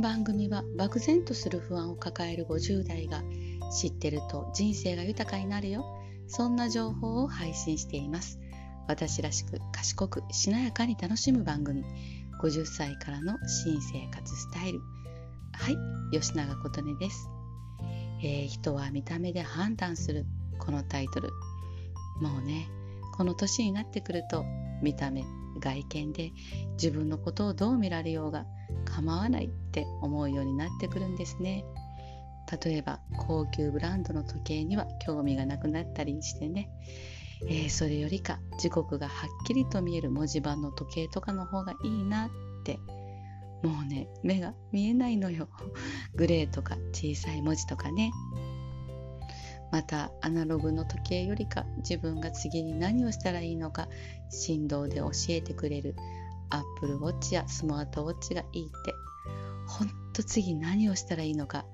の番組は漠然とする不安を抱える50代が知ってると人生が豊かになるよ。そんな情報を配信しています。私らしく賢くしなやかに楽しむ番組。50歳からの新生活スタイル。はい吉永琴音です、えー、人は見た目で判断する。このタイトル。もうねこの年になってくると見た目外見で自分のことをどう見られようが構わないって思うようになってくるんですね。例えば高級ブランドの時計には興味がなくなったりしてね、えー、それよりか時刻がはっきりと見える文字盤の時計とかの方がいいなって。もうね目が見えないのよ。グレーとか小さい文字とかね。またアナログの時計よりか自分が次に何をしたらいいのか振動で教えてくれるアップルウォッチやスマートウォッチがいいって。ほんと次何をしたらいいのか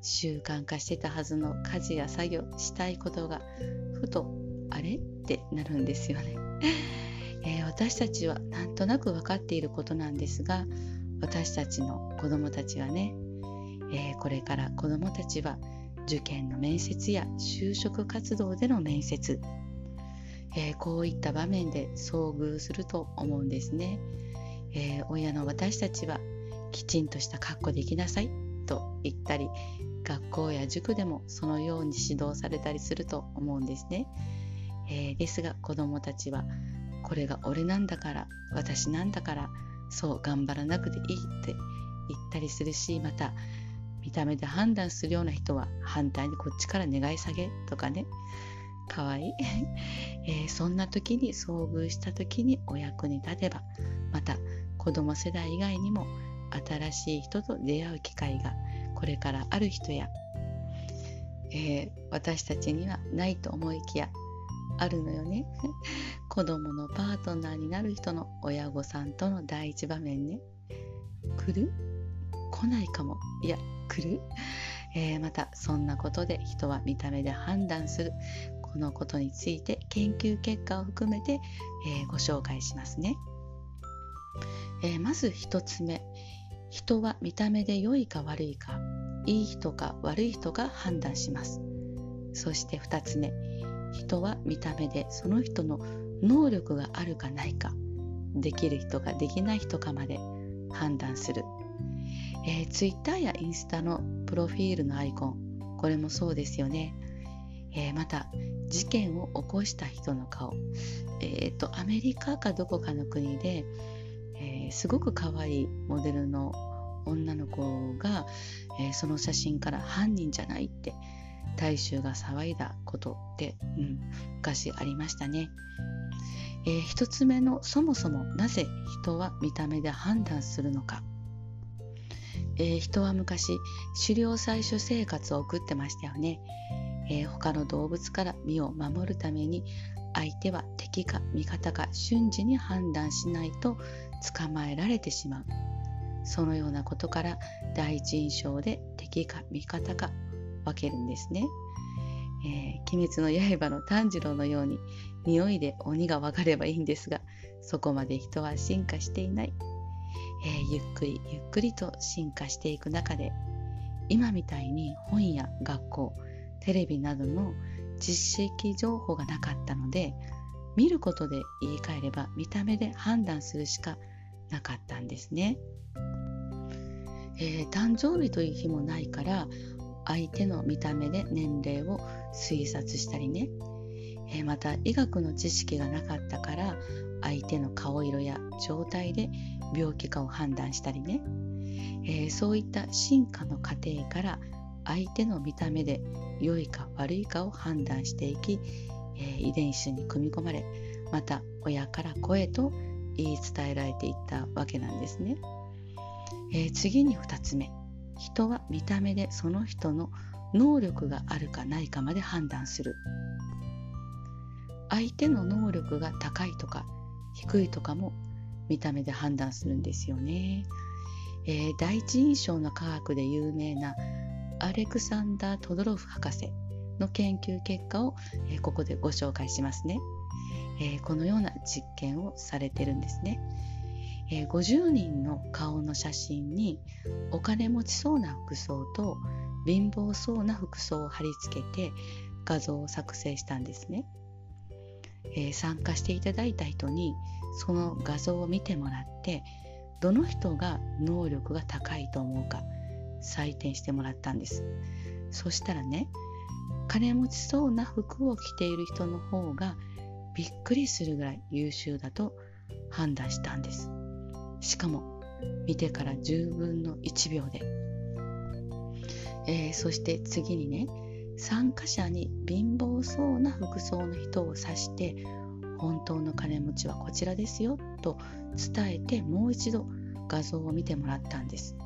習慣化してたはずの家事や作業したいことがふとあれってなるんですよね、えー、私たちはなんとなく分かっていることなんですが私たちの子供たちはね、えー、これから子供たちは受験の面接や就職活動での面接、えー、こういった場面で遭遇すると思うんですね、えー、親の私たちはきちんとした格好できなさいと言ったり学校や塾でもそのように指導されたりすると思うんですね、えー、ですが子どもたちはこれが俺なんだから私なんだからそう頑張らなくていいって言ったりするしまた見た目で判断するような人は反対にこっちから願い下げとかね。かわいい、えー、そんな時に遭遇した時にお役に立てばまた子供世代以外にも新しい人と出会う機会がこれからある人や、えー、私たちにはないと思いきやあるのよね。子供のパートナーになる人の親御さんとの第一場面ね。来る？来ないかも。いや来る、えー、またそんなことで人は見た目で判断する。このことについて研究結果を含めて、えー、ご紹介しますね、えー、まず1つ目。人は見た目で良いか悪いか。いい人か悪い人が判断します。そして2つ目。人は見た目でその人の能力があるかないか。できる人かできない人かまで判断する、えー、Twitter やインスタのプロフィールのアイコンこれもそうですよね、えー、また事件を起こした人の顔。えっ、ー、とアメリカかどこかの国で、えすごく可愛いモデルの女の子が、えその写真から犯人じゃないって大衆が騒いだことって、うん、昔ありましたね。えー、1つ目のそもそもなぜ人は見た目で判断するのか、えー、人は昔狩猟採取生活を送ってましたよね、えー、他の動物から身を守るために相手は敵か味方か瞬時に判断しないと捕まえられてしまう。そのようなことから第一印象で敵か味方か分けるんですね。えー、鬼滅の刃の炭治郎のように匂いで鬼が分かればいいんですがそこまで人は進化していない、えー、ゆっくりゆっくりと進化していく中で今みたいに本や学校テレビなどの実績情報がなかったので見ることで言い換えれば見た目で判断するしかなかったんですね、えー、誕生日という日もないから相手の見た目で年齢を推察したりね、えー、また医学の知識がなかったから相手の顔色や状態で病気かを判断したりね、えー、そういった進化の過程から相手の見た目で良いか悪いかを判断していき、えー、遺伝子に組み込まれまた親から声と言い伝えられていったわけなんですね。えー、次に2つ目。人は見た目でその人の能力があるかないかまで判断する。相手の能力が高いとか低いとかも見た目で判断するんですよね、えー、第一印象の科学で有名なアレクサンダー・トドロフ博士の研究結果を、えー、ここでご紹介しますね、えー、このような実験をされてるんですね、えー、50人の顔の写真にお金持ちそうな服装と貧乏そうな服装を貼り付けて画像を作成したんですね、えー、参加していただいた人にその画像を見てもらってどの人が能力が高いと思うか採点してもらったんです。そしたらね金持ちそうな服を着ている人の方がびっくりするぐらい優秀だと判断したんです。しかも見てから10分の1秒で、えー、そして次にね参加者に貧乏そうな服装の人を指して本当の金持ちはこちらですよと伝えてもう一度画像を見てもらったんです。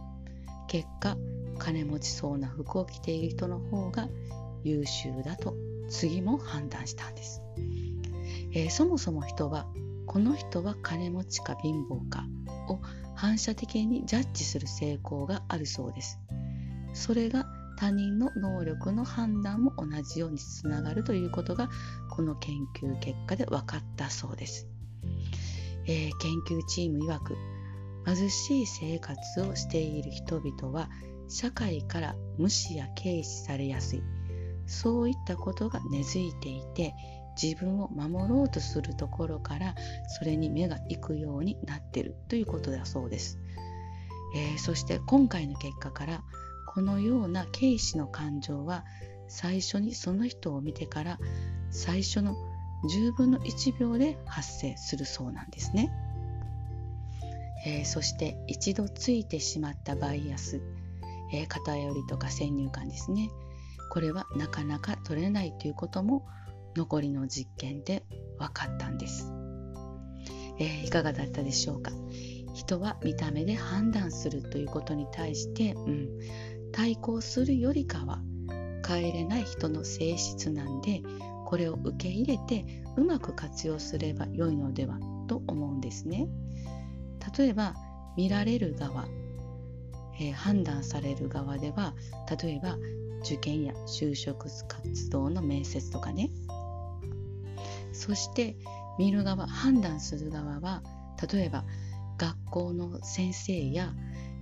結果金持ちそうな服を着ている人の方が優秀だと次も判断したんです、えー、そもそも人はこの人は金持ちか貧乏かを反射的にジャッジする傾向があるそうです。それが他人の能力の判断も同じようにつながるということがこの研究結果で分かったそうです、えー、研究チーム曰く貧しい生活をしている人々は社会から無視や軽視されやすい。そういったことが根付いていて自分を守ろうとするところからそれに目が行くようになっているということだそうです、えー、そして今回の結果からこのような軽視の感情は最初にその人を見てから最初の10分の1秒で発生するそうなんですね、えー、そして一度ついてしまったバイアス、えー、偏りとか先入観ですね。これはなかなか取れないということも残りの実験で分かったんです、えー、いかがだったでしょうか。人は見た目で判断するということに対して、うん、対抗するよりかは変えれない人の性質なんでこれを受け入れてうまく活用すれば良いのではと思うんですね。例えば見られる側、えー、判断される側では例えば受験や就職活動の面接とかね。そして見る側判断する側は例えば学校の先生や、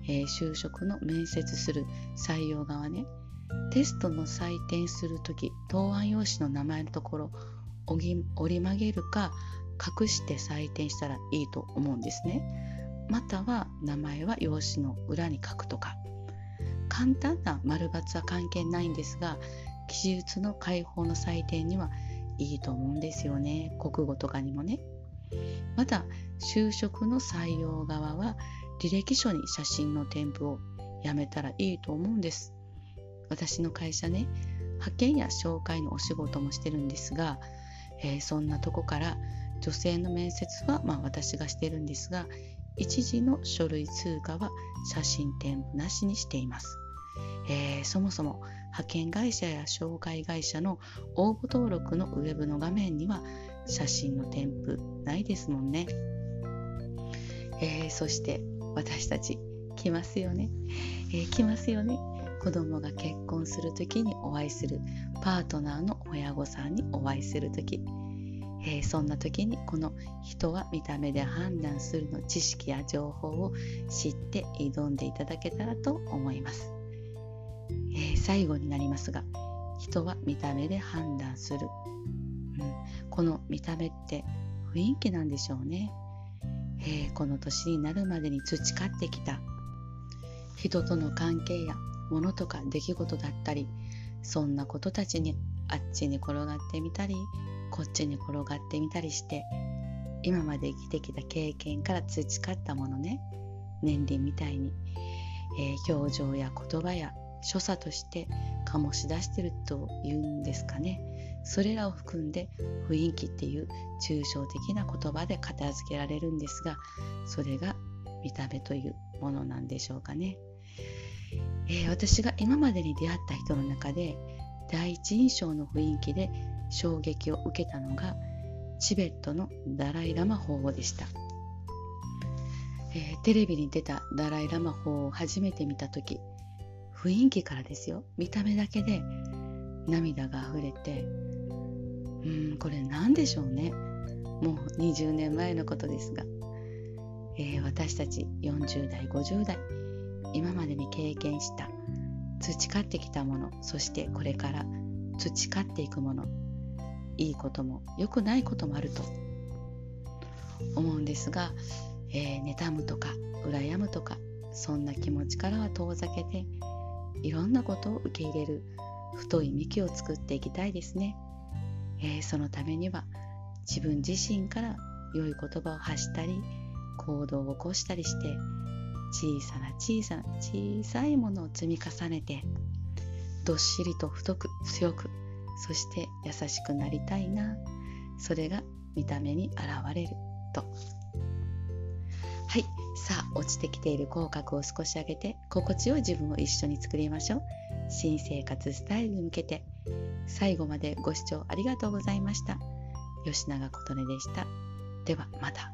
えー、就職の面接する採用側ね。テストの採点する時答案用紙の名前のところ折り曲げるか隠して採点したらいいと思うんですね。または名前は用紙の裏に書くとか。簡単な丸×は関係ないんですが記述の解放の採点にはいいと思うんですよね。国語とかにもね。また就職の採用側は履歴書に写真の添付をやめたらいいと思うんです。私の会社ね派遣や紹介のお仕事もしてるんですが、えー、そんなとこから女性の面接は、まあ、私がしてるんですが一時の書類通過は写真添付なしにしています、えー、そもそも派遣会社や紹介会社の応募登録のウェブの画面には写真の添付ないですもんね、えー、そして私たち来ますよね、えー、来ますよね。子供が結婚する時にお会いする。パートナーの親御さんにお会いする時、えー、そんな時にこの人は見た目で判断するの知識や情報を知って挑んでいただけたらと思います。えー、最後になりますが人は見た目で判断する、うん、この見た目って雰囲気なんでしょうね、えー、この年になるまでに培ってきた。人との関係や物とか出来事だったりそんなことたちにあっちに転がってみたりこっちに転がってみたりして今まで生きてきた経験から培ったものね。年輪みたいに、えー、表情や言葉や所作として醸し出してるというんですかね。それらを含んで雰囲気っていう抽象的な言葉で片付けられるんですがそれが見た目というものなんでしょうかね、えー、私が今までに出会った人の中で第一印象の雰囲気で衝撃を受けたのがチベットのダライ・ラマ法王でした、えー、テレビに出たダライ・ラマ法王を初めて見た時雰囲気からですよ。見た目だけで涙が溢れてうんこれ何でしょうね。もう20年前のことですが、えー、私たち40代50代今までに経験した培ってきたものそしてこれから培っていくものいいことも良くないこともあると思うんですが、えー、妬むとか羨むとかそんな気持ちからは遠ざけていろんなことを受け入れる太い幹を作っていきたいですね、えー、そのためには自分自身から良い言葉を発したり行動を起こしたりして小さな小さな小さいものを積み重ねてどっしりと太く強くそして優しくなりたいな。それが見た目に現れると。さあ落ちてきている口角を少し上げて心地よい自分を一緒に作りましょう。新生活スタイルに向けて。最後までご視聴ありがとうございました。吉永琴音でした。ではまた。